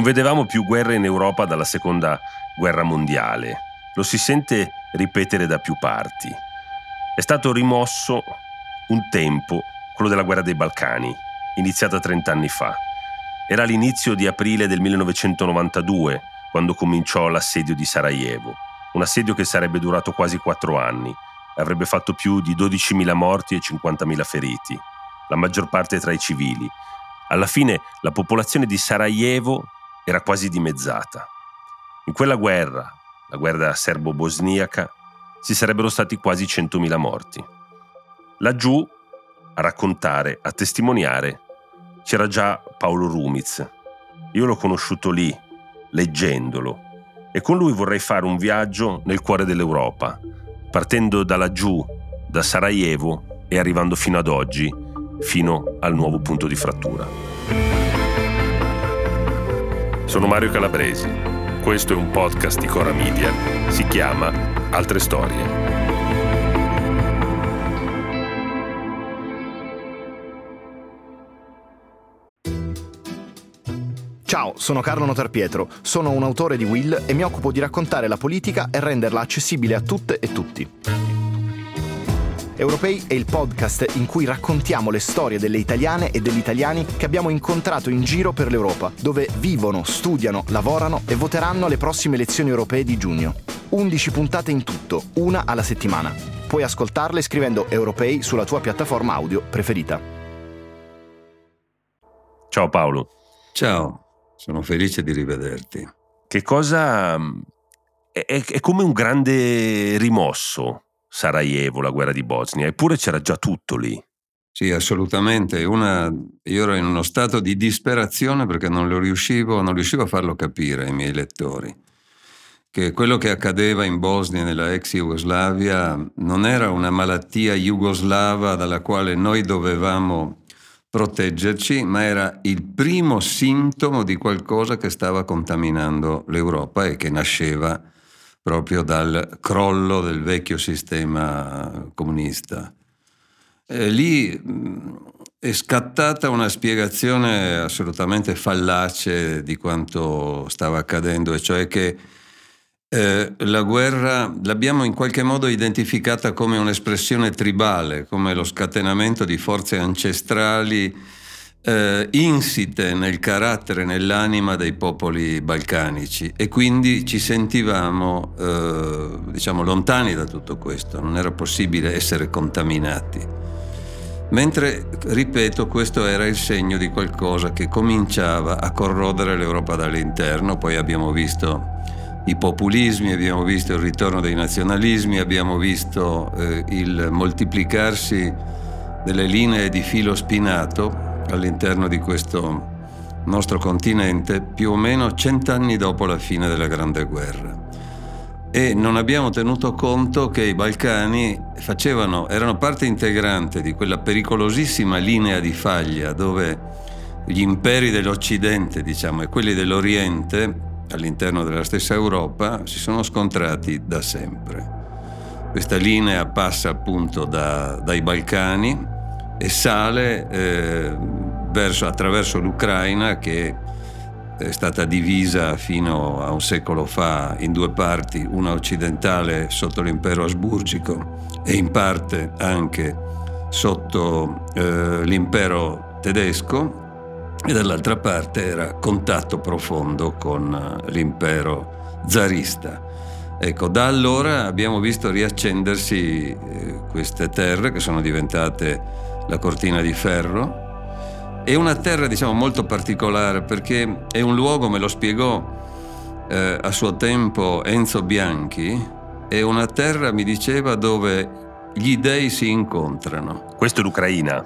Non vedevamo più guerre in Europa dalla seconda guerra mondiale. Lo si sente ripetere da più parti. È stato rimosso un tempo, quello della guerra dei Balcani, iniziata 30 anni fa. Era l'inizio di aprile del 1992, quando cominciò l'assedio di Sarajevo. Un assedio che sarebbe durato quasi quattro anni. Avrebbe fatto più di 12.000 morti e 50.000 feriti, la maggior parte tra i civili. Alla fine la popolazione di Sarajevo era quasi dimezzata. In quella guerra, la guerra serbo-bosniaca, ci sarebbero stati quasi 100.000 morti. Laggiù, a raccontare, a testimoniare, c'era già Paolo Rumiz. Io l'ho conosciuto lì, leggendolo, e con lui vorrei fare un viaggio nel cuore dell'Europa, partendo da laggiù, da Sarajevo e arrivando fino ad oggi, fino al nuovo punto di frattura. Sono Mario Calabresi. Questo è un podcast di Cora Media. Si chiama Altre Storie. Ciao, sono Carlo Notarpietro, sono un autore di Will e mi occupo di raccontare la politica e renderla accessibile a tutte e tutti. Europei è il podcast in cui raccontiamo le storie delle italiane e degli italiani che abbiamo incontrato in giro per l'Europa, dove vivono, studiano, lavorano e voteranno alle prossime elezioni europee di giugno. 11 puntate in tutto, una alla settimana. Puoi ascoltarle scrivendo Europei sulla tua piattaforma audio preferita. Ciao Paolo. Ciao, sono felice di rivederti. Che cosa... È, è come un grande rimosso Sarajevo, la guerra di Bosnia, eppure c'era già tutto lì. Sì, assolutamente. Una, io ero in uno stato di disperazione perché non, riuscivo, non riuscivo a farlo capire ai miei lettori che quello che accadeva in Bosnia, nella ex Jugoslavia, non era una malattia jugoslava dalla quale noi dovevamo proteggerci, ma era il primo sintomo di qualcosa che stava contaminando l'Europa e che nasceva proprio dal crollo del vecchio sistema comunista. E lì è scattata una spiegazione assolutamente fallace di quanto stava accadendo, e cioè che eh, la guerra l'abbiamo in qualche modo identificata come un'espressione tribale, come lo scatenamento di forze ancestrali eh, insite nel carattere, nell'anima dei popoli balcanici. E quindi ci sentivamo eh, diciamo lontani da tutto questo, non era possibile essere contaminati. Mentre, ripeto, questo era il segno di qualcosa che cominciava a corrodere l'Europa dall'interno, poi abbiamo visto i populismi, abbiamo visto il ritorno dei nazionalismi, abbiamo visto eh, il moltiplicarsi delle linee di filo spinato all'interno di questo nostro continente più o meno cent'anni dopo la fine della Grande Guerra. E non abbiamo tenuto conto che i Balcani facevano, erano parte integrante di quella pericolosissima linea di faglia dove gli imperi dell'Occidente, diciamo, e quelli dell'Oriente, all'interno della stessa Europa, si sono scontrati da sempre. Questa linea passa appunto da, dai Balcani e sale eh, verso, attraverso l'Ucraina che è stata divisa fino a un secolo fa in due parti, una occidentale sotto l'impero asburgico e in parte anche sotto eh, l'impero tedesco e dall'altra parte era contatto profondo con eh, l'impero zarista. Ecco, da allora abbiamo visto riaccendersi eh, queste terre che sono diventate la cortina di ferro. È una terra diciamo molto particolare perché è un luogo, me lo spiegò eh, a suo tempo Enzo Bianchi, è una terra, mi diceva, dove gli dei si incontrano. Questo è l'Ucraina.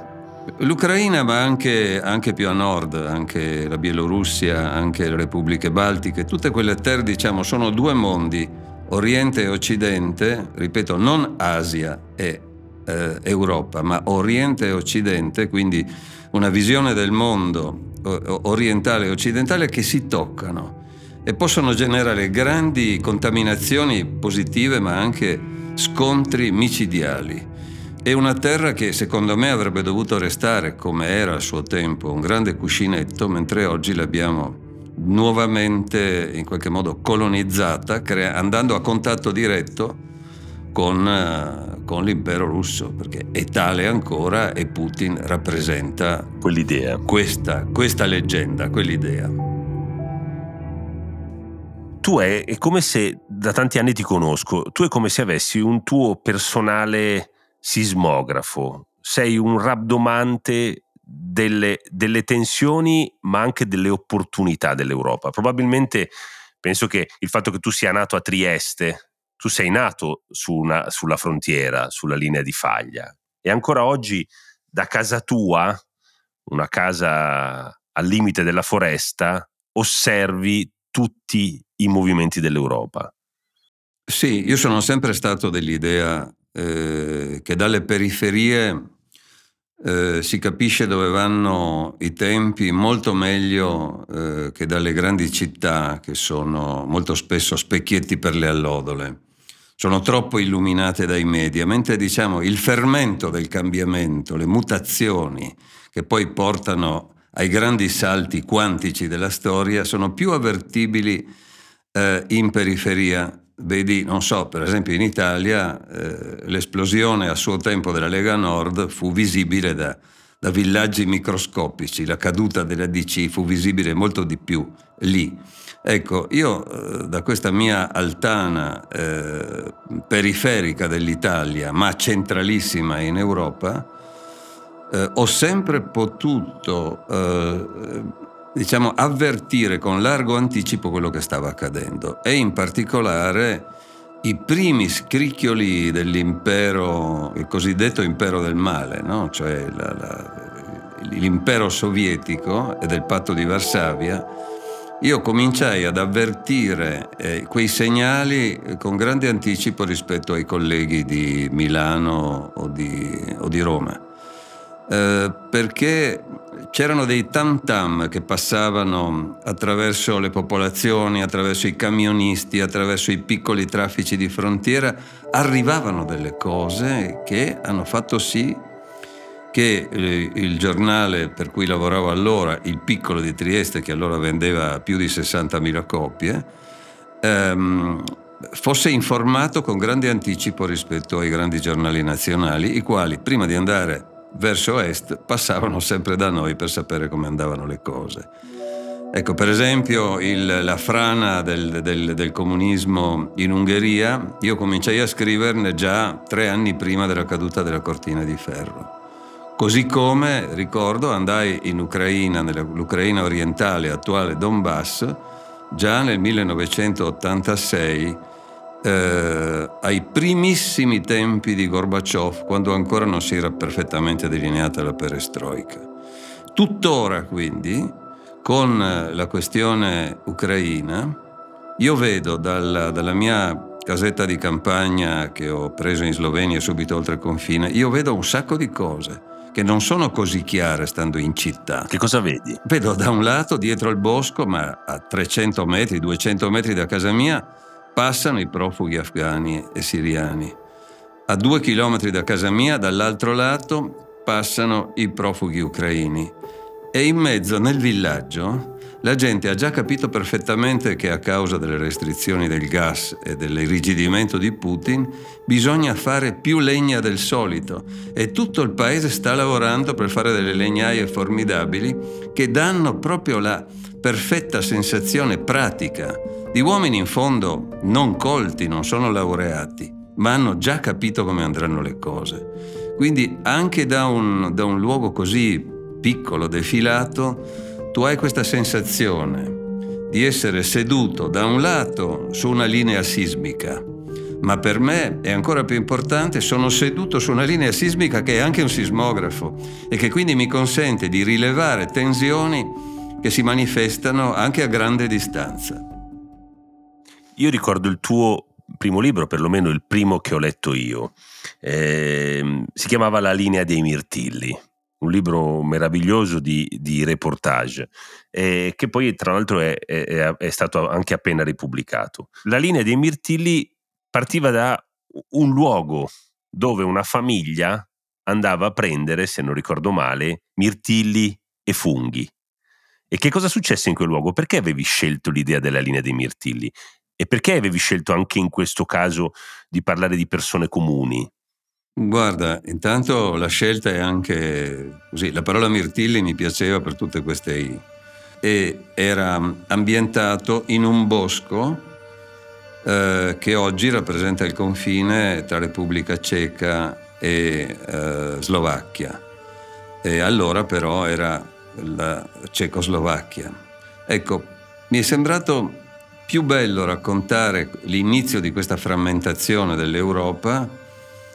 L'Ucraina, ma anche, anche, più a nord, anche la Bielorussia, anche le repubbliche baltiche, tutte quelle terre, diciamo, sono due mondi, Oriente e Occidente, ripeto, non Asia e eh, Europa, ma Oriente e Occidente, quindi una visione del mondo orientale e occidentale che si toccano e possono generare grandi contaminazioni positive ma anche scontri micidiali. È una terra che secondo me avrebbe dovuto restare come era al suo tempo, un grande cuscinetto, mentre oggi l'abbiamo nuovamente in qualche modo colonizzata, crea- andando a contatto diretto con, uh, con, l'impero russo, perché è tale ancora e Putin rappresenta quell'idea, questa, questa leggenda, quell'idea. Tu è, è, come se, da tanti anni ti conosco, tu è come se avessi un tuo personale sismografo, sei un rabdomante delle, delle tensioni ma anche delle opportunità dell'Europa. Probabilmente penso che il fatto che tu sia nato a Trieste, tu sei nato su una, sulla frontiera, sulla linea di faglia e ancora oggi da casa tua, una casa al limite della foresta, osservi tutti i movimenti dell'Europa. Sì, io sono sempre stato dell'idea eh, che dalle periferie eh, si capisce dove vanno i tempi molto meglio eh, che dalle grandi città che sono molto spesso specchietti per le allodole. Sono troppo illuminate dai media, mentre diciamo il fermento del cambiamento, le mutazioni che poi portano ai grandi salti quantici della storia sono più avvertibili eh, in periferia. Vedi, non so, per esempio in Italia eh, l'esplosione a suo tempo della Lega Nord fu visibile da, da villaggi microscopici, la caduta della DC fu visibile molto di più lì. Ecco, io eh, da questa mia altana eh, periferica dell'Italia, ma centralissima in Europa, eh, ho sempre potuto eh, diciamo, avvertire con largo anticipo quello che stava accadendo e in particolare i primi scricchioli dell'impero, il cosiddetto impero del male, no? cioè la, la, l'impero sovietico e del patto di Varsavia, io cominciai ad avvertire eh, quei segnali con grande anticipo rispetto ai colleghi di Milano o di, o di Roma. Eh, perché c'erano dei tam tam che passavano attraverso le popolazioni, attraverso i camionisti, attraverso i piccoli traffici di frontiera, arrivavano delle cose che hanno fatto sì che eh, il giornale per cui lavoravo allora, Il Piccolo di Trieste, che allora vendeva più di 60.000 copie, ehm, fosse informato con grande anticipo rispetto ai grandi giornali nazionali, i quali prima di andare verso est passavano sempre da noi per sapere come andavano le cose. Ecco, per esempio, il, la frana del, del, del, comunismo in Ungheria, io cominciai a scriverne già tre anni prima della caduta della cortina di ferro. Così come, ricordo, andai in Ucraina, nell'Ucraina orientale, attuale Donbass, già nel 1986 eh, ai primissimi tempi di Gorbaciov, quando ancora non si era perfettamente delineata la perestroica. Tuttora quindi, con la questione ucraina, io vedo dalla, dalla mia casetta di campagna che ho preso in Slovenia subito oltre il confine, io vedo un sacco di cose che non sono così chiare stando in città. Che cosa vedi? Vedo da un lato dietro il bosco, ma a 300 metri, 200 metri da casa mia, passano i profughi afghani e siriani. A due chilometri da casa mia, dall'altro lato, passano i profughi ucraini. E in mezzo, nel villaggio, la gente ha già capito perfettamente che a causa delle restrizioni del gas e dell'irrigidimento di Putin bisogna fare più legna del solito e tutto il paese sta lavorando per fare delle legnaie formidabili che danno proprio la perfetta sensazione pratica di uomini in fondo non colti, non sono laureati, ma hanno già capito come andranno le cose. Quindi anche da un, da un luogo così piccolo, defilato, tu hai questa sensazione di essere seduto da un lato su una linea sismica, ma per me è ancora più importante, sono seduto su una linea sismica che è anche un sismografo e che quindi mi consente di rilevare tensioni che si manifestano anche a grande distanza. Io ricordo il tuo primo libro, perlomeno il primo che ho letto io. Eh, si chiamava La linea dei mirtilli, un libro meraviglioso di, di reportage, eh, che poi tra l'altro è, è, è, stato anche appena ripubblicato. La linea dei mirtilli partiva da un luogo dove una famiglia andava a prendere, se non ricordo male, mirtilli e funghi E che cosa successe in quel luogo? Perché avevi scelto l'idea della linea dei mirtilli? E perché avevi scelto anche in questo caso di parlare di persone comuni? Guarda, intanto la scelta è anche così, la parola mirtilli mi piaceva per tutte queste I e era ambientato in un bosco eh, che oggi rappresenta il confine tra Repubblica Ceca e eh, Slovacchia. E allora però era la Cecoslovacchia. Ecco, mi è sembrato più bello raccontare l'inizio di questa frammentazione dell'Europa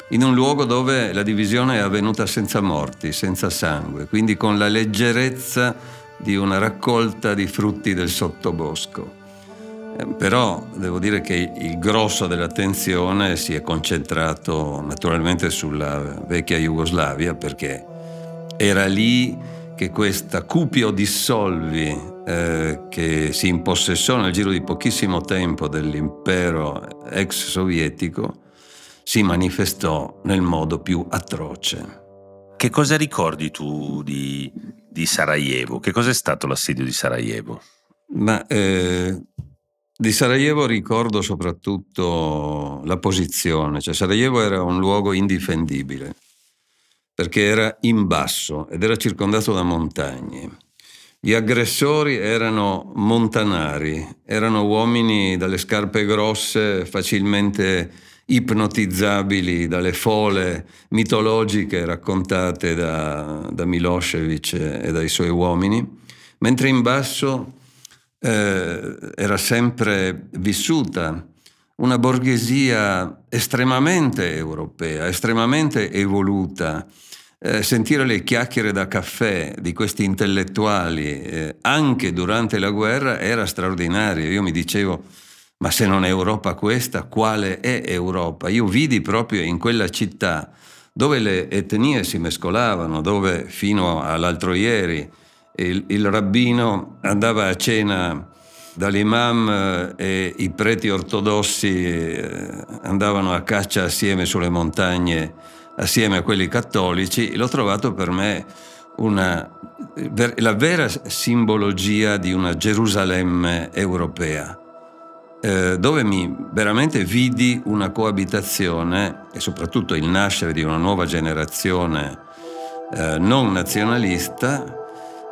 in un luogo dove la divisione è avvenuta senza morti, senza sangue, quindi con la leggerezza di una raccolta di frutti del sottobosco. Eh, però devo dire che il grosso dell'attenzione si è concentrato naturalmente sulla vecchia Jugoslavia perché era lì che questa cupio dissolvi eh, che si impossessò nel giro di pochissimo tempo dell'impero ex sovietico si manifestò nel modo più atroce. Che cosa ricordi tu di, di Sarajevo? Che cos'è stato l'assedio di Sarajevo? Ma eh, di Sarajevo ricordo soprattutto la posizione, cioè Sarajevo era un luogo indifendibile perché era in basso ed era circondato da montagne. Gli aggressori erano montanari, erano uomini dalle scarpe grosse, facilmente ipnotizzabili dalle fole mitologiche raccontate da, da Milosevic e dai suoi uomini, mentre in basso eh, era sempre vissuta una borghesia estremamente europea, estremamente evoluta. Eh, sentire le chiacchiere da caffè di questi intellettuali eh, anche durante la guerra era straordinario. Io mi dicevo, ma se non è Europa questa, quale è Europa? Io vidi proprio in quella città dove le etnie si mescolavano, dove fino all'altro ieri il, il rabbino andava a cena dall'imam eh, e i preti ortodossi eh, andavano a caccia assieme sulle montagne, assieme a quelli cattolici, l'ho trovato per me una, la vera simbologia di una Gerusalemme europea eh, dove mi veramente vidi una coabitazione e soprattutto il nascere di una nuova generazione eh, non nazionalista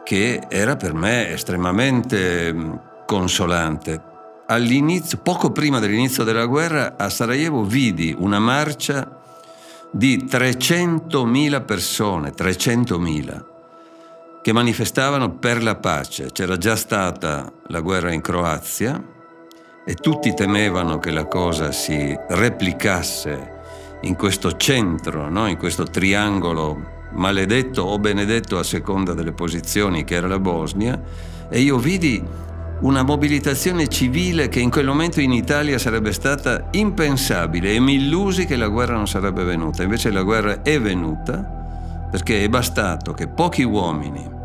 che era per me estremamente mm, consolante. All'inizio, poco prima dell'inizio della guerra, a Sarajevo vidi una marcia di 300.000 persone, 300.000, che manifestavano per la pace. C'era già stata la guerra in Croazia, e tutti temevano che la cosa si replicasse in questo centro, no? in questo triangolo maledetto o benedetto a seconda delle posizioni che era la Bosnia e io vidi una mobilitazione civile che in quel momento in Italia sarebbe stata impensabile e mi illusi che la guerra non sarebbe venuta. Invece la guerra è venuta perché è bastato che pochi uomini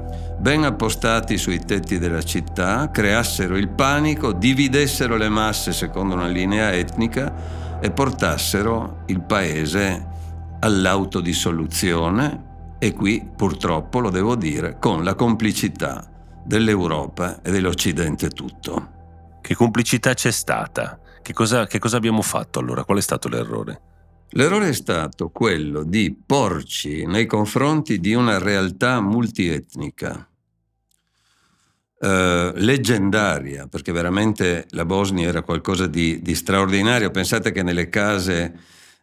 ben appostati sui tetti della città, creassero il panico, dividessero le masse secondo una linea etnica e portassero il paese all'autodissoluzione e qui purtroppo lo devo dire con la complicità dell'Europa e dell'Occidente tutto. Che complicità c'è stata? Che cosa, che cosa abbiamo fatto allora? Qual è stato l'errore? L'errore è stato quello di porci nei confronti di una realtà multietnica eh, leggendaria, perché veramente la Bosnia era qualcosa di, di straordinario. Pensate che nelle case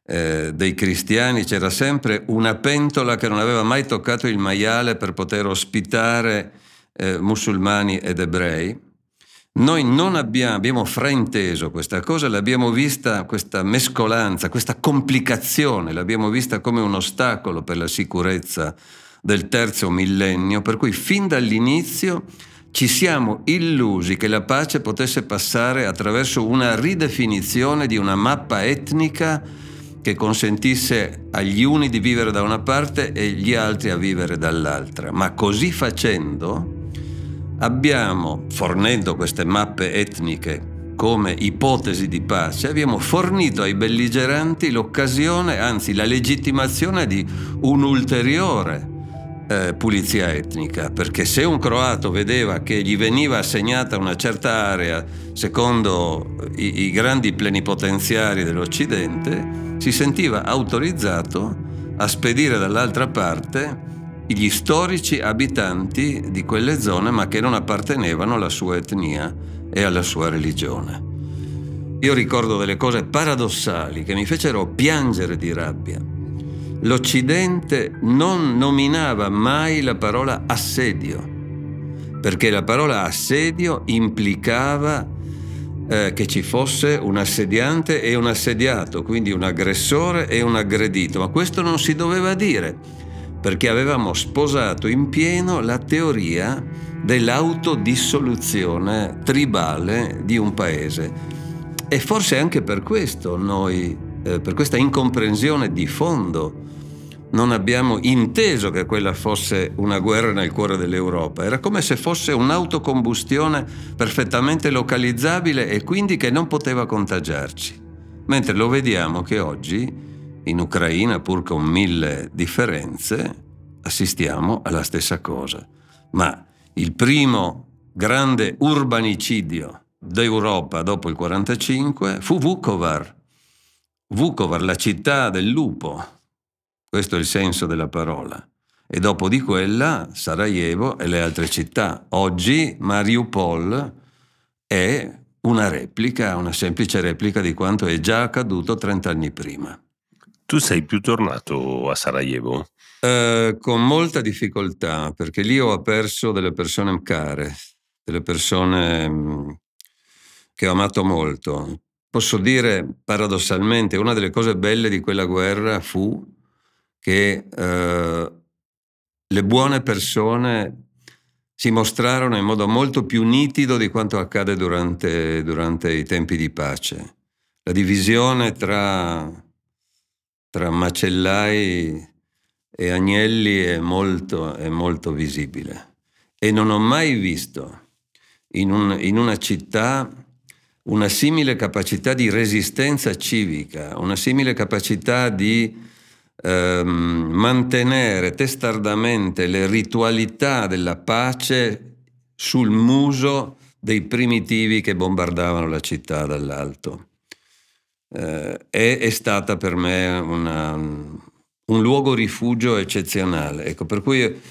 eh, dei cristiani c'era sempre una pentola che non aveva mai toccato il maiale per poter ospitare eh, musulmani ed ebrei. Noi non abbiamo, abbiamo frainteso questa cosa, l'abbiamo vista, questa mescolanza, questa complicazione, l'abbiamo vista come un ostacolo per la sicurezza del terzo millennio, per cui fin dall'inizio ci siamo illusi che la pace potesse passare attraverso una ridefinizione di una mappa etnica che consentisse agli uni di vivere da una parte e gli altri a vivere dall'altra. Ma così facendo abbiamo, fornendo queste mappe etniche come ipotesi di pace, abbiamo fornito ai belligeranti l'occasione, anzi la legittimazione di un ulteriore eh, pulizia etnica, perché se un croato vedeva che gli veniva assegnata una certa area secondo i, i grandi plenipotenziari dell'Occidente, si sentiva autorizzato a spedire dall'altra parte gli storici abitanti di quelle zone ma che non appartenevano alla sua etnia e alla sua religione. Io ricordo delle cose paradossali che mi fecero piangere di rabbia l'Occidente non nominava mai la parola assedio, perché la parola assedio implicava eh, che ci fosse un assediante e un assediato, quindi un aggressore e un aggredito, ma questo non si doveva dire, perché avevamo sposato in pieno la teoria dell'autodissoluzione tribale di un paese. E forse anche per questo noi, eh, per questa incomprensione di fondo, non abbiamo inteso che quella fosse una guerra nel cuore dell'Europa. Era come se fosse un'autocombustione perfettamente localizzabile e quindi che non poteva contagiarci. Mentre lo vediamo che oggi, in Ucraina, pur con mille differenze, assistiamo alla stessa cosa. Ma il primo grande urbanicidio d'Europa dopo il 1945 fu Vukovar. Vukovar, la città del lupo, questo è il senso della parola. E dopo di quella Sarajevo e le altre città. Oggi Mariupol è una replica, una semplice replica di quanto è già accaduto 30 anni prima. Tu sei più tornato a Sarajevo? Eh, con molta difficoltà, perché lì ho perso delle persone care, delle persone mm, che ho amato molto. Posso dire paradossalmente, una delle cose belle di quella guerra fu che eh, le buone persone si mostrarono in modo molto più nitido di quanto accade durante, durante i tempi di pace. La divisione tra, tra macellai e agnelli è molto, è molto visibile. E non ho mai visto in, un, in una città una simile capacità di resistenza civica, una simile capacità di ehm, mantenere testardamente le ritualità della pace sul muso dei primitivi che bombardavano la città dall'alto. Eh, è, è, stata per me una, un luogo rifugio eccezionale. Ecco, per cui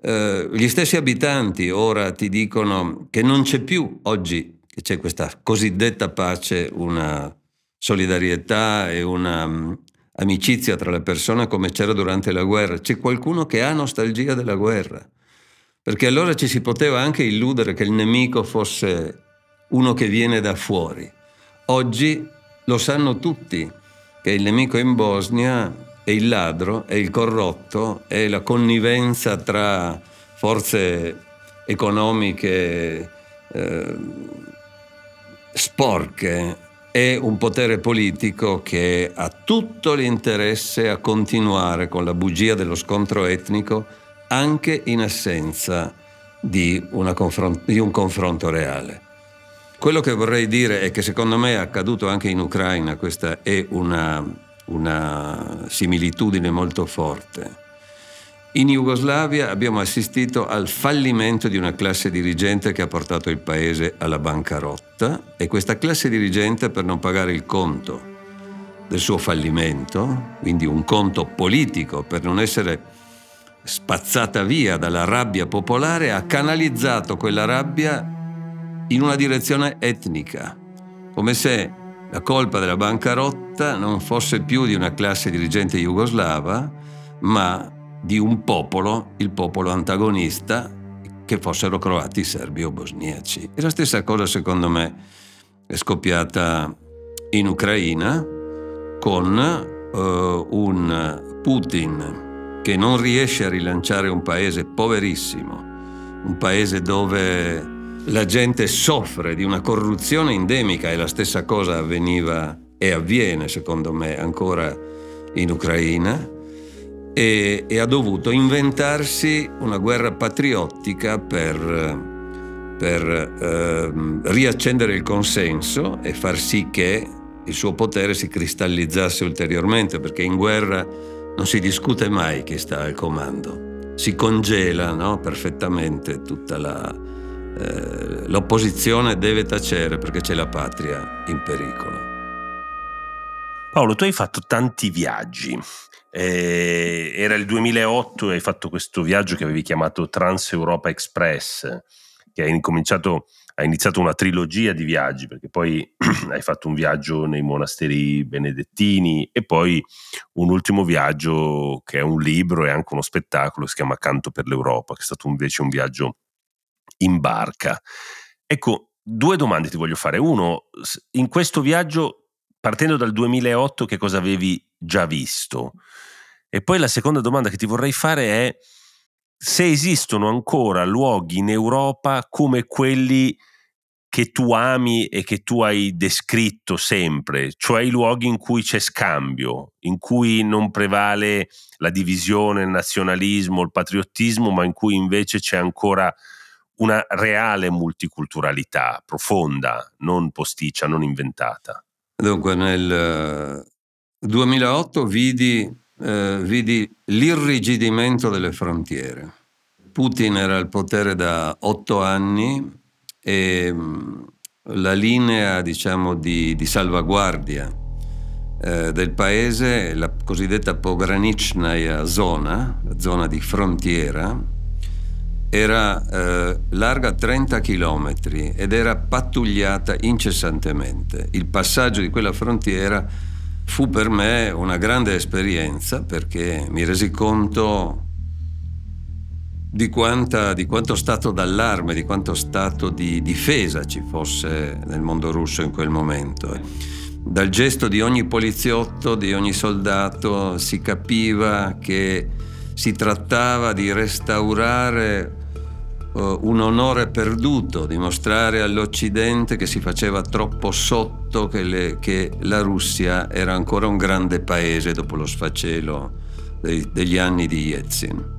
eh, gli stessi abitanti ora ti dicono che non c'è più oggi che c'è questa cosiddetta pace, una solidarietà e una amicizia tra le persone come c'era durante la guerra. C'è qualcuno che ha nostalgia della guerra. Perché allora ci si poteva anche illudere che il nemico fosse uno che viene da fuori. Oggi lo sanno tutti che il nemico in Bosnia è il ladro, è il corrotto, è la connivenza tra forze economiche eh, sporche è un potere politico che ha tutto l'interesse a continuare con la bugia dello scontro etnico anche in assenza di, confront- di un confronto reale. Quello che vorrei dire è che secondo me è accaduto anche in Ucraina, questa è una, una similitudine molto forte in Jugoslavia abbiamo assistito al fallimento di una classe dirigente che ha portato il paese alla bancarotta e questa classe dirigente per non pagare il conto del suo fallimento, quindi un conto politico per non essere spazzata via dalla rabbia popolare, ha canalizzato quella rabbia in una direzione etnica, come se la colpa della bancarotta non fosse più di una classe dirigente jugoslava, ma di un popolo, il popolo antagonista, che fossero croati, serbi o bosniaci. E la stessa cosa, secondo me, è scoppiata in Ucraina con uh, un Putin che non riesce a rilanciare un paese poverissimo, un paese dove la gente soffre di una corruzione endemica e la stessa cosa avveniva e avviene, secondo me, ancora in Ucraina e, e ha dovuto inventarsi una guerra patriottica per, per eh, riaccendere il consenso e far sì che il suo potere si cristallizzasse ulteriormente, perché in guerra non si discute mai chi sta al comando. si congela no? perfettamente tutta la, eh, l'opposizione deve tacere perché c'è la patria in pericolo. Paolo, tu hai fatto tanti viaggi. Eh, era il 2008 e hai fatto questo viaggio che avevi chiamato Trans Europa Express, che hai incominciato hai iniziato una trilogia di viaggi perché poi hai fatto un viaggio nei monasteri benedettini e poi un ultimo viaggio che è un libro e anche uno spettacolo, si chiama Canto per l'Europa, che è stato invece un viaggio in barca. Ecco, due domande ti voglio fare. Uno, in questo viaggio, partendo dal 2008, che cosa avevi già visto? E poi la seconda domanda che ti vorrei fare è se esistono ancora luoghi in Europa come quelli che tu ami e che tu hai descritto sempre, cioè i luoghi in cui c'è scambio, in cui non prevale la divisione, il nazionalismo, il patriottismo, ma in cui invece c'è ancora una reale multiculturalità profonda, non posticcia, non inventata. Dunque, nel 2008 eh, vidi, eh, vidi l'irrigidimento delle frontiere. Putin era al potere da otto anni e mm, la linea diciamo, di, di salvaguardia eh, del paese, la cosiddetta pograničnaja zona, la zona di frontiera, era eh, larga 30 km ed era pattugliata incessantemente. Il passaggio di quella frontiera fu per me una grande esperienza perché mi resi conto di, quanta, di, quanto stato d'allarme, di quanto stato di difesa ci fosse nel mondo russo in quel momento. Dal gesto di ogni poliziotto, di ogni soldato, si capiva che si trattava di restaurare un onore perduto, di mostrare all'Occidente che si faceva troppo sotto, che, le, che la Russia era ancora un grande paese dopo lo sfacelo dei, degli anni di Yeltsin.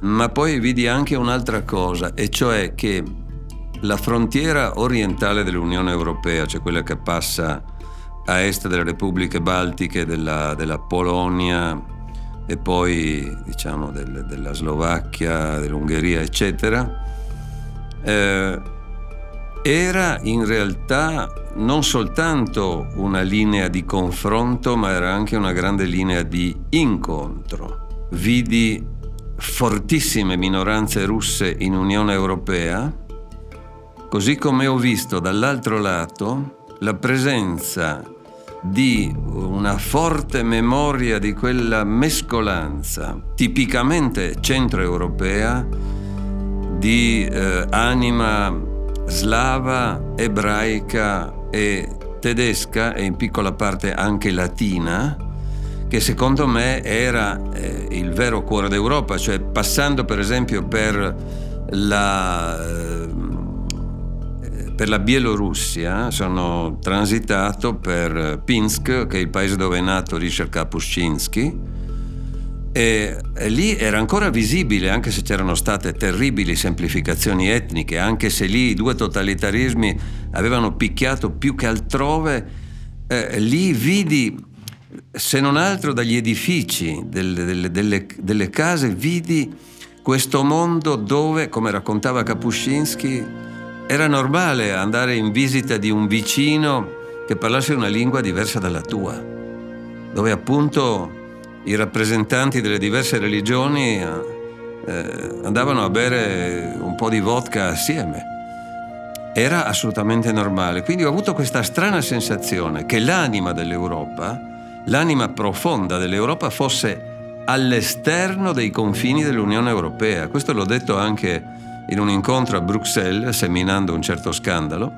Ma poi vidi anche un'altra cosa, e cioè che la frontiera orientale dell'Unione Europea, cioè quella che passa a est delle repubbliche baltiche, della, della Polonia e poi diciamo del, della Slovacchia, dell'Ungheria, eccetera, eh, era in realtà non soltanto una linea di confronto, ma era anche una grande linea di incontro. Vidi fortissime minoranze russe in Unione Europea, così come ho visto dall'altro lato la presenza di una forte memoria di quella mescolanza tipicamente centroeuropea di eh, anima slava, ebraica e tedesca e in piccola parte anche latina, che secondo me era eh, il vero cuore d'Europa, cioè passando per esempio per la, eh, per la Bielorussia, sono transitato per Pinsk, che è il paese dove è nato Richard Kapuscinski, e, e, lì era ancora visibile, anche se c'erano state terribili semplificazioni etniche, anche se lì i due totalitarismi avevano picchiato più che altrove, eh, lì vidi se non altro dagli edifici delle, delle, delle, delle case, vidi questo mondo dove, come raccontava Kapuscinski, era normale andare in visita di un vicino che parlasse una lingua diversa dalla tua, dove appunto i rappresentanti delle diverse religioni eh, andavano a bere un po' di vodka assieme. Era assolutamente normale. Quindi ho avuto questa strana sensazione che l'anima dell'Europa l'anima profonda dell'Europa fosse all'esterno dei confini dell'Unione Europea. Questo l'ho detto anche in un incontro a Bruxelles, seminando un certo scandalo.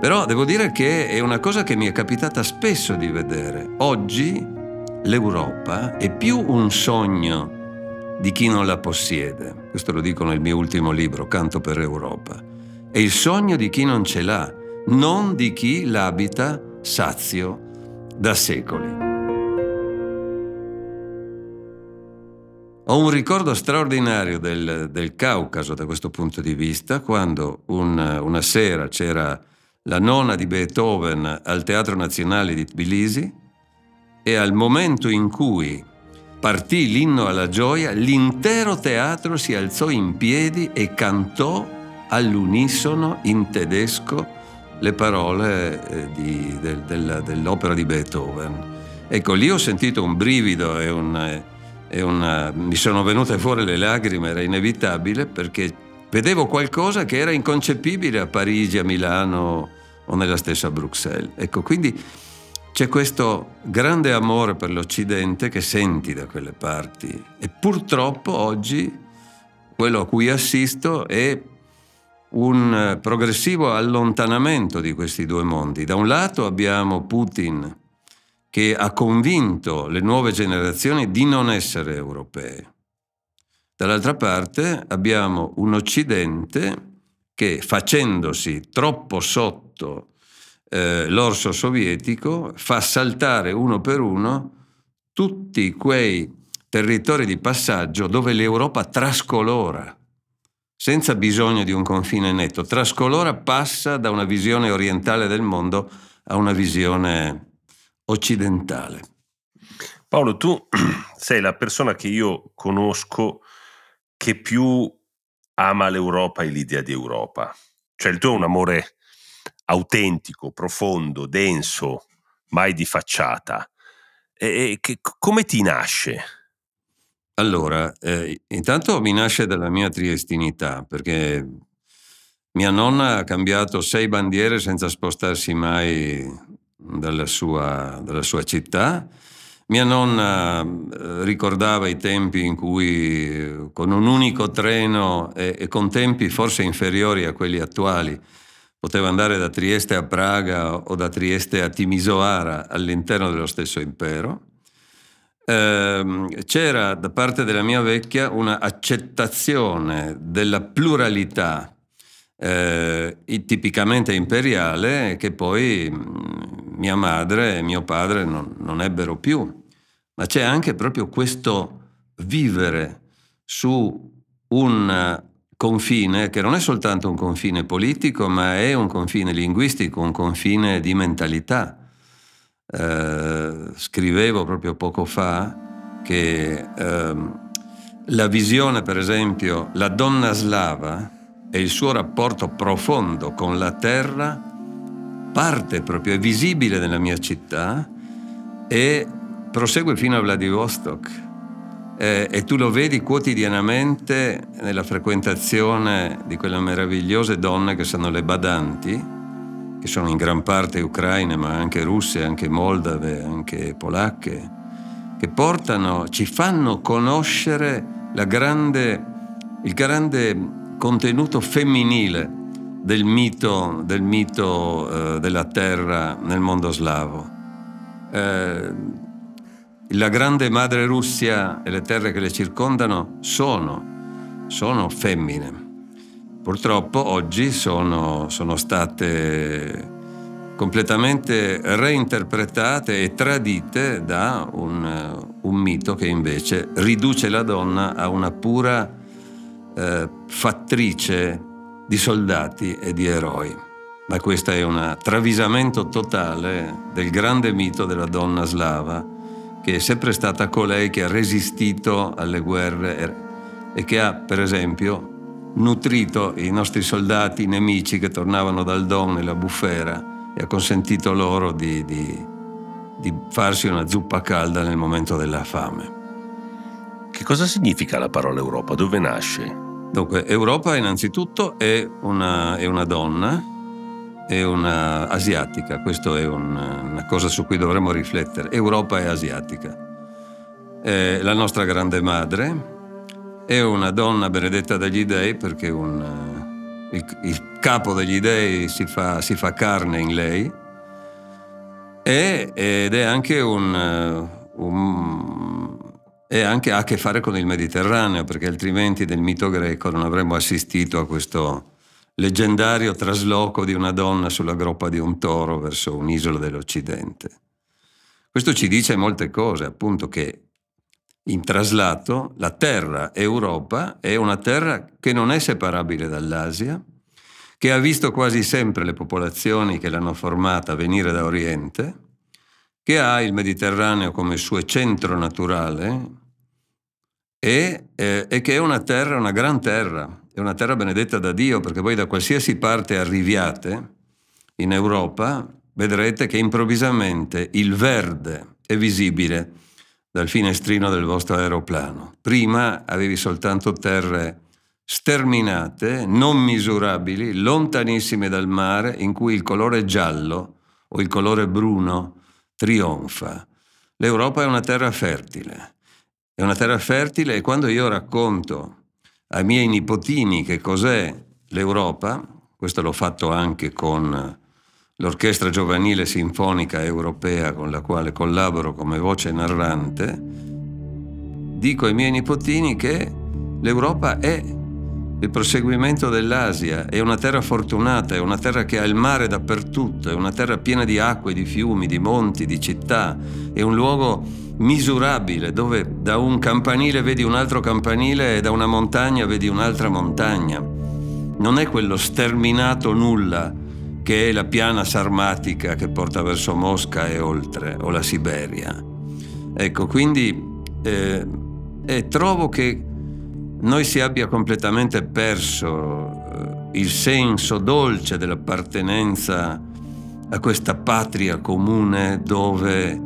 Però devo dire che è una cosa che mi è capitata spesso di vedere. Oggi l'Europa è più un sogno di chi non la possiede. Questo lo dico nel mio ultimo libro, Canto per Europa. È il sogno di chi non ce l'ha, non di chi l'abita sazio da secoli. Ho un ricordo straordinario del, del, Caucaso da questo punto di vista, quando un, una sera c'era la nona di Beethoven al Teatro Nazionale di Tbilisi e al momento in cui partì l'inno alla gioia, l'intero teatro si alzò in piedi e cantò all'unisono in tedesco le parole eh, di, del, del, dell'opera di Beethoven. Ecco, lì ho sentito un brivido e, un, e una, mi sono venute fuori le lacrime, era inevitabile perché vedevo qualcosa che era inconcepibile a Parigi, a Milano o nella stessa Bruxelles. Ecco, quindi c'è questo grande amore per l'Occidente che senti da quelle parti e purtroppo oggi quello a cui assisto è un progressivo allontanamento di questi due mondi. Da un lato abbiamo Putin che ha convinto le nuove generazioni di non essere europee. Dall'altra parte abbiamo un Occidente che facendosi troppo sotto eh, l'orso sovietico fa saltare uno per uno tutti quei territori di passaggio dove l'Europa trascolora, senza bisogno di un confine netto. Trascolora passa da una visione orientale del mondo a una visione occidentale. Paolo, tu sei la persona che io conosco che più ama l'Europa e l'idea di Europa. Cioè il tuo è un amore autentico, profondo, denso, mai di facciata. E, che, come ti nasce? Allora, eh, intanto mi nasce dalla mia triestinità, perché mia nonna ha cambiato sei bandiere senza spostarsi mai dalla sua, dalla sua città. Mia nonna eh, ricordava i tempi in cui con un unico treno e, e con tempi forse inferiori a quelli attuali poteva andare da Trieste a Praga o da Trieste a Timisoara all'interno dello stesso impero. Eh, c'era da parte della mia vecchia una accettazione della pluralità eh, tipicamente imperiale che poi mm, mia madre e mio padre non, non ebbero più. Ma c'è anche proprio questo vivere su un confine che non è soltanto un confine politico, ma è un confine linguistico, un confine di mentalità. Eh, scrivevo proprio poco fa che eh, la visione, per esempio, la donna slava e il suo rapporto profondo con la terra parte proprio, è visibile nella mia città e prosegue fino a Vladivostok. Eh, e tu lo vedi quotidianamente nella frequentazione di quelle meravigliose donne che sono le badanti, che sono in gran parte ucraine, ma anche russe, anche moldave, anche polacche, che portano, ci fanno conoscere grande, il grande contenuto femminile del mito, del mito eh, della terra nel mondo slavo. Eh, la grande madre Russia e le terre che le circondano sono, sono femmine. Purtroppo oggi sono, sono state completamente reinterpretate e tradite da un, un, mito che invece riduce la donna a una pura eh, fattrice di soldati e di eroi. Ma questo è un travisamento totale del grande mito della donna slava che è sempre stata colei che ha resistito alle guerre e che ha, per esempio, nutrito i nostri soldati nemici che tornavano dal Don nella bufera e ha consentito loro di, di, di farsi una zuppa calda nel momento della fame. Che cosa significa la parola Europa? Dove nasce? Dunque, Europa innanzitutto è una, è una donna è una asiatica, questa è un, una cosa su cui dovremmo riflettere. Europa è asiatica. È la nostra grande madre è una donna benedetta dagli dei perché un, il, il, capo degli dei si fa, si fa carne in lei e, ed è anche un, un e anche ha a che fare con il Mediterraneo, perché altrimenti del mito greco non avremmo assistito a questo leggendario trasloco di una donna sulla groppa di un toro verso un'isola dell'Occidente. Questo ci dice molte cose, appunto che in traslato la terra Europa è una terra che non è separabile dall'Asia, che ha visto quasi sempre le popolazioni che l'hanno formata venire da Oriente, che ha il Mediterraneo come suo centro naturale e, eh, e che è una terra, una gran terra, è una terra benedetta da Dio, perché voi da qualsiasi parte arriviate in Europa, vedrete che improvvisamente il verde è visibile dal finestrino del vostro aeroplano. Prima avevi soltanto terre sterminate, non misurabili, lontanissime dal mare, in cui il colore giallo o il colore bruno trionfa. L'Europa è una terra fertile. È una terra fertile e quando io racconto ai miei nipotini che cos'è l'Europa, questo l'ho fatto anche con l'Orchestra Giovanile Sinfonica Europea con la quale collaboro come voce narrante, dico ai miei nipotini che l'Europa è il proseguimento dell'Asia, è una terra fortunata, è una terra che ha il mare dappertutto, è una terra piena di acque, di fiumi, di monti, di città, è un luogo misurabile dove da un campanile vedi un altro campanile e da una montagna vedi un'altra montagna. Non è quello sterminato nulla che è la piana sarmatica che porta verso Mosca e oltre, o la Siberia. Ecco, quindi eh, eh, trovo che noi si abbia completamente perso eh, il senso dolce dell'appartenenza a questa patria comune dove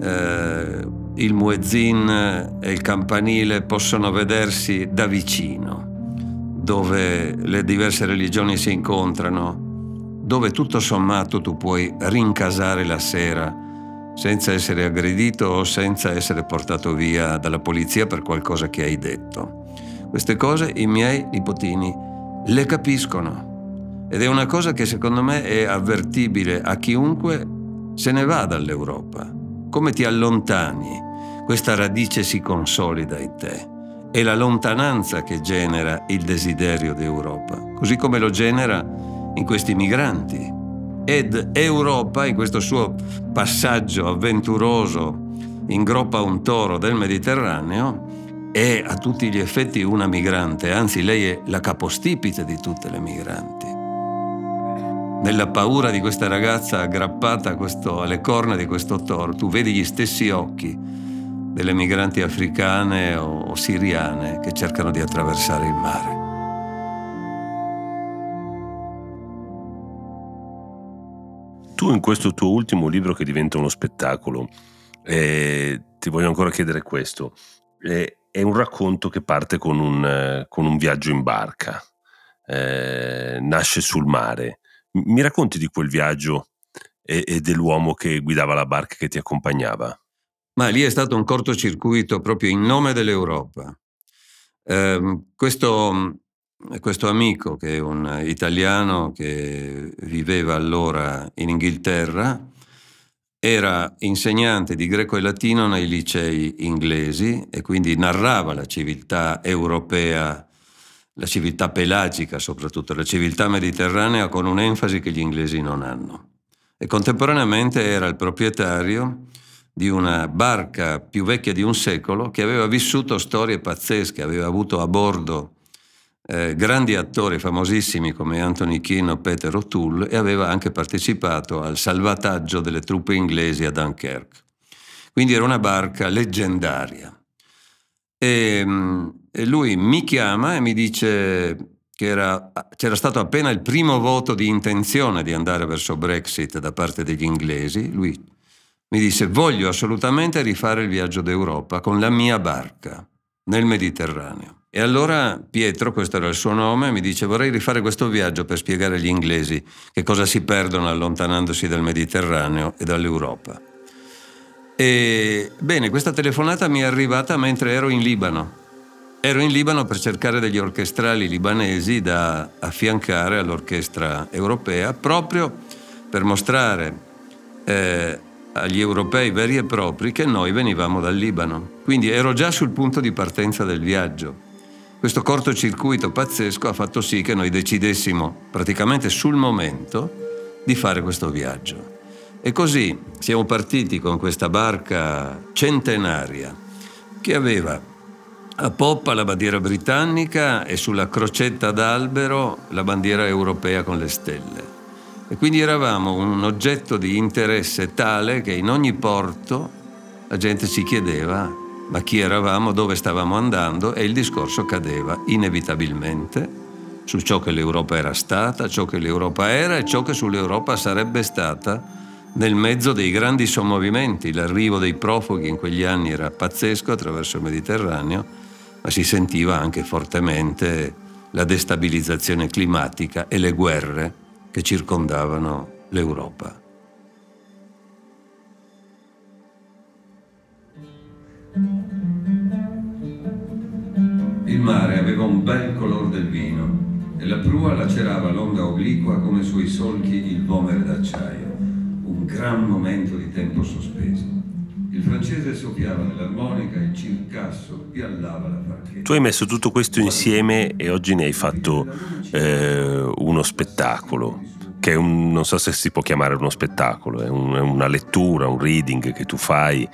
eh, il muezzin e il campanile possono vedersi da vicino, dove le diverse religioni si incontrano, dove tutto sommato tu puoi rincasare la sera senza essere aggredito o senza essere portato via dalla polizia per qualcosa che hai detto. Queste cose i miei nipotini le capiscono ed è una cosa che secondo me è avvertibile a chiunque se ne va dall'Europa. Come ti allontani, questa radice si consolida in te. È la lontananza che genera il desiderio d'Europa, così come lo genera in questi migranti. Ed Europa, in questo suo passaggio avventuroso in groppa un toro del Mediterraneo, è a tutti gli effetti una migrante, anzi lei è la capostipite di tutte le migranti. Nella paura di questa ragazza aggrappata questo, alle corna di questo toro, tu vedi gli stessi occhi delle migranti africane o siriane che cercano di attraversare il mare. Tu in questo tuo ultimo libro che diventa uno spettacolo, eh, ti voglio ancora chiedere questo. Eh, è un racconto che parte con un, eh, con un viaggio in barca, eh, nasce sul mare. Mi racconti di quel viaggio e, e, dell'uomo che guidava la barca che ti accompagnava? Ma lì è stato un cortocircuito proprio in nome dell'Europa. Eh, questo, questo amico, che è un italiano che viveva allora in Inghilterra, era insegnante di greco e latino nei licei inglesi e quindi narrava la civiltà europea, la civiltà pelagica soprattutto, la civiltà mediterranea con un'enfasi che gli inglesi non hanno. E contemporaneamente era il proprietario di una barca più vecchia di un secolo che aveva vissuto storie pazzesche, aveva avuto a bordo eh, grandi attori famosissimi come Anthony Keane o Peter O'Toole e aveva anche partecipato al salvataggio delle truppe inglesi a Dunkerque. Quindi era una barca leggendaria. E, mm, e lui mi chiama e mi dice che era, c'era stato appena il primo voto di intenzione di andare verso Brexit da parte degli inglesi. Lui mi disse voglio assolutamente rifare il viaggio d'Europa con la mia barca nel Mediterraneo. E allora Pietro, questo era il suo nome, mi dice vorrei rifare questo viaggio per spiegare agli inglesi che cosa si perdono allontanandosi dal Mediterraneo e dall'Europa. E bene, questa telefonata mi è arrivata mentre ero in Libano. Ero in Libano per cercare degli orchestrali libanesi da affiancare all'orchestra europea proprio per mostrare eh, agli europei veri e propri che noi venivamo dal Libano. Quindi ero già sul punto di partenza del viaggio. Questo cortocircuito pazzesco ha fatto sì che noi decidessimo praticamente sul momento di fare questo viaggio. E così siamo partiti con questa barca centenaria che aveva a poppa la bandiera britannica e sulla crocetta d'albero la bandiera europea con le stelle. E quindi eravamo un oggetto di interesse tale che in ogni porto la gente ci chiedeva ma chi eravamo, dove stavamo andando e il discorso cadeva inevitabilmente su ciò che l'Europa era stata, ciò che l'Europa era e ciò che sull'Europa sarebbe stata nel mezzo dei grandi sommovimenti. L'arrivo dei profughi in quegli anni era pazzesco attraverso il Mediterraneo, ma si sentiva anche fortemente la destabilizzazione climatica e le guerre che circondavano l'Europa. Mare aveva un bel color del vino e la prua lacerava l'onda obliqua come sui solchi il vomere d'acciaio. Un gran momento di tempo sospeso. Il francese soffiava nell'armonica, il circasso piallava la farchetta. Tu hai messo tutto questo insieme e oggi ne hai fatto eh, uno spettacolo che è un, non so se si può chiamare uno spettacolo, è, un, è una lettura, un reading che tu fai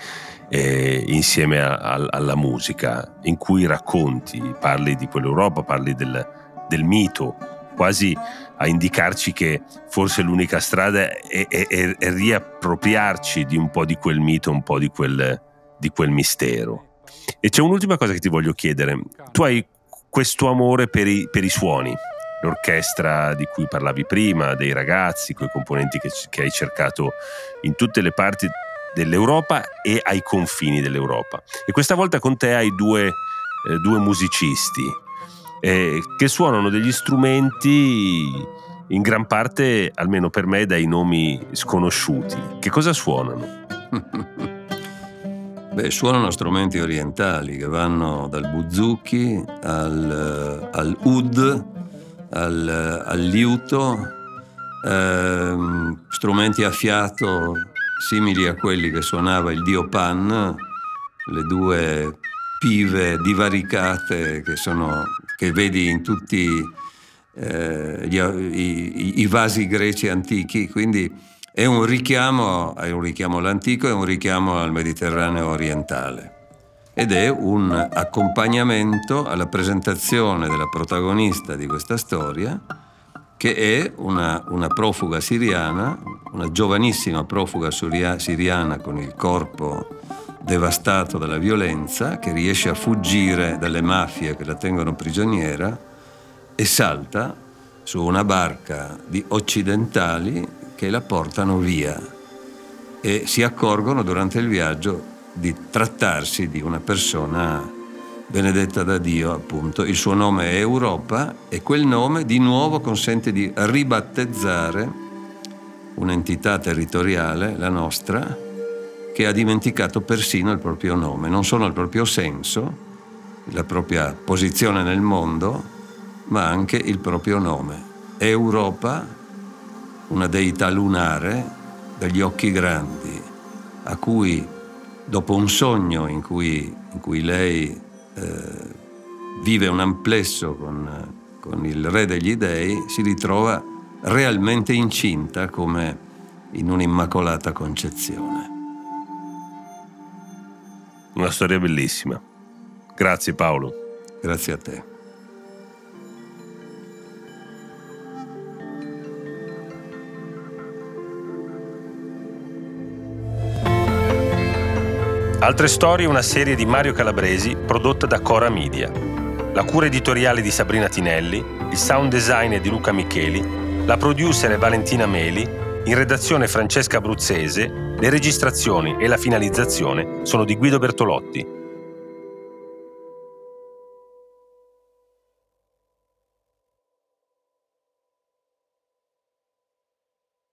eh, insieme a, a, alla musica, in cui racconti, parli di quell'Europa, parli del, del mito, quasi a indicarci che forse l'unica strada è, è, è, è, riappropriarci di un po' di quel mito, un po' di quel, di quel mistero. E c'è un'ultima cosa che ti voglio chiedere. Tu hai questo amore per i, per i suoni, l'orchestra di cui parlavi prima, dei ragazzi, quei componenti che, che hai cercato in tutte le parti dell'Europa e ai confini dell'Europa. E questa volta con te hai due, eh, due musicisti eh, che suonano degli strumenti in gran parte, almeno per me, dai nomi sconosciuti. Che cosa suonano? Beh, suonano strumenti orientali che vanno dal buzuki al, al ud, al, al liuto, ehm, strumenti a fiato simili a quelli che suonava il dio Pan, le due pive divaricate che, sono, che vedi in tutti eh, gli, i, i, vasi greci antichi, quindi è un richiamo, è un richiamo all'antico e un richiamo al Mediterraneo orientale ed è un accompagnamento alla presentazione della protagonista di questa storia, che è una, una profuga siriana, una giovanissima profuga siriana con il corpo devastato dalla violenza, che riesce a fuggire dalle mafie che la tengono prigioniera e salta su una barca di occidentali che la portano via e si accorgono durante il viaggio di trattarsi di una persona benedetta da Dio, appunto. Il suo nome è Europa e quel nome di nuovo consente di ribattezzare un'entità territoriale, la nostra, che ha dimenticato persino il proprio nome, non solo il proprio senso, la propria posizione nel mondo, ma anche il proprio nome. Europa, una deità lunare dagli occhi grandi, a cui dopo un sogno in cui, in cui lei eh, vive un amplesso con, con il re degli dei, si ritrova realmente incinta come in un'immacolata concezione. Una storia bellissima. Grazie Paolo. Grazie a te. Altre storie una serie di Mario Calabresi prodotta da Cora Media. La cura editoriale di Sabrina Tinelli, il sound design è di Luca Micheli, la producer è Valentina Meli, in redazione Francesca Abruzzese, le registrazioni e la finalizzazione sono di Guido Bertolotti.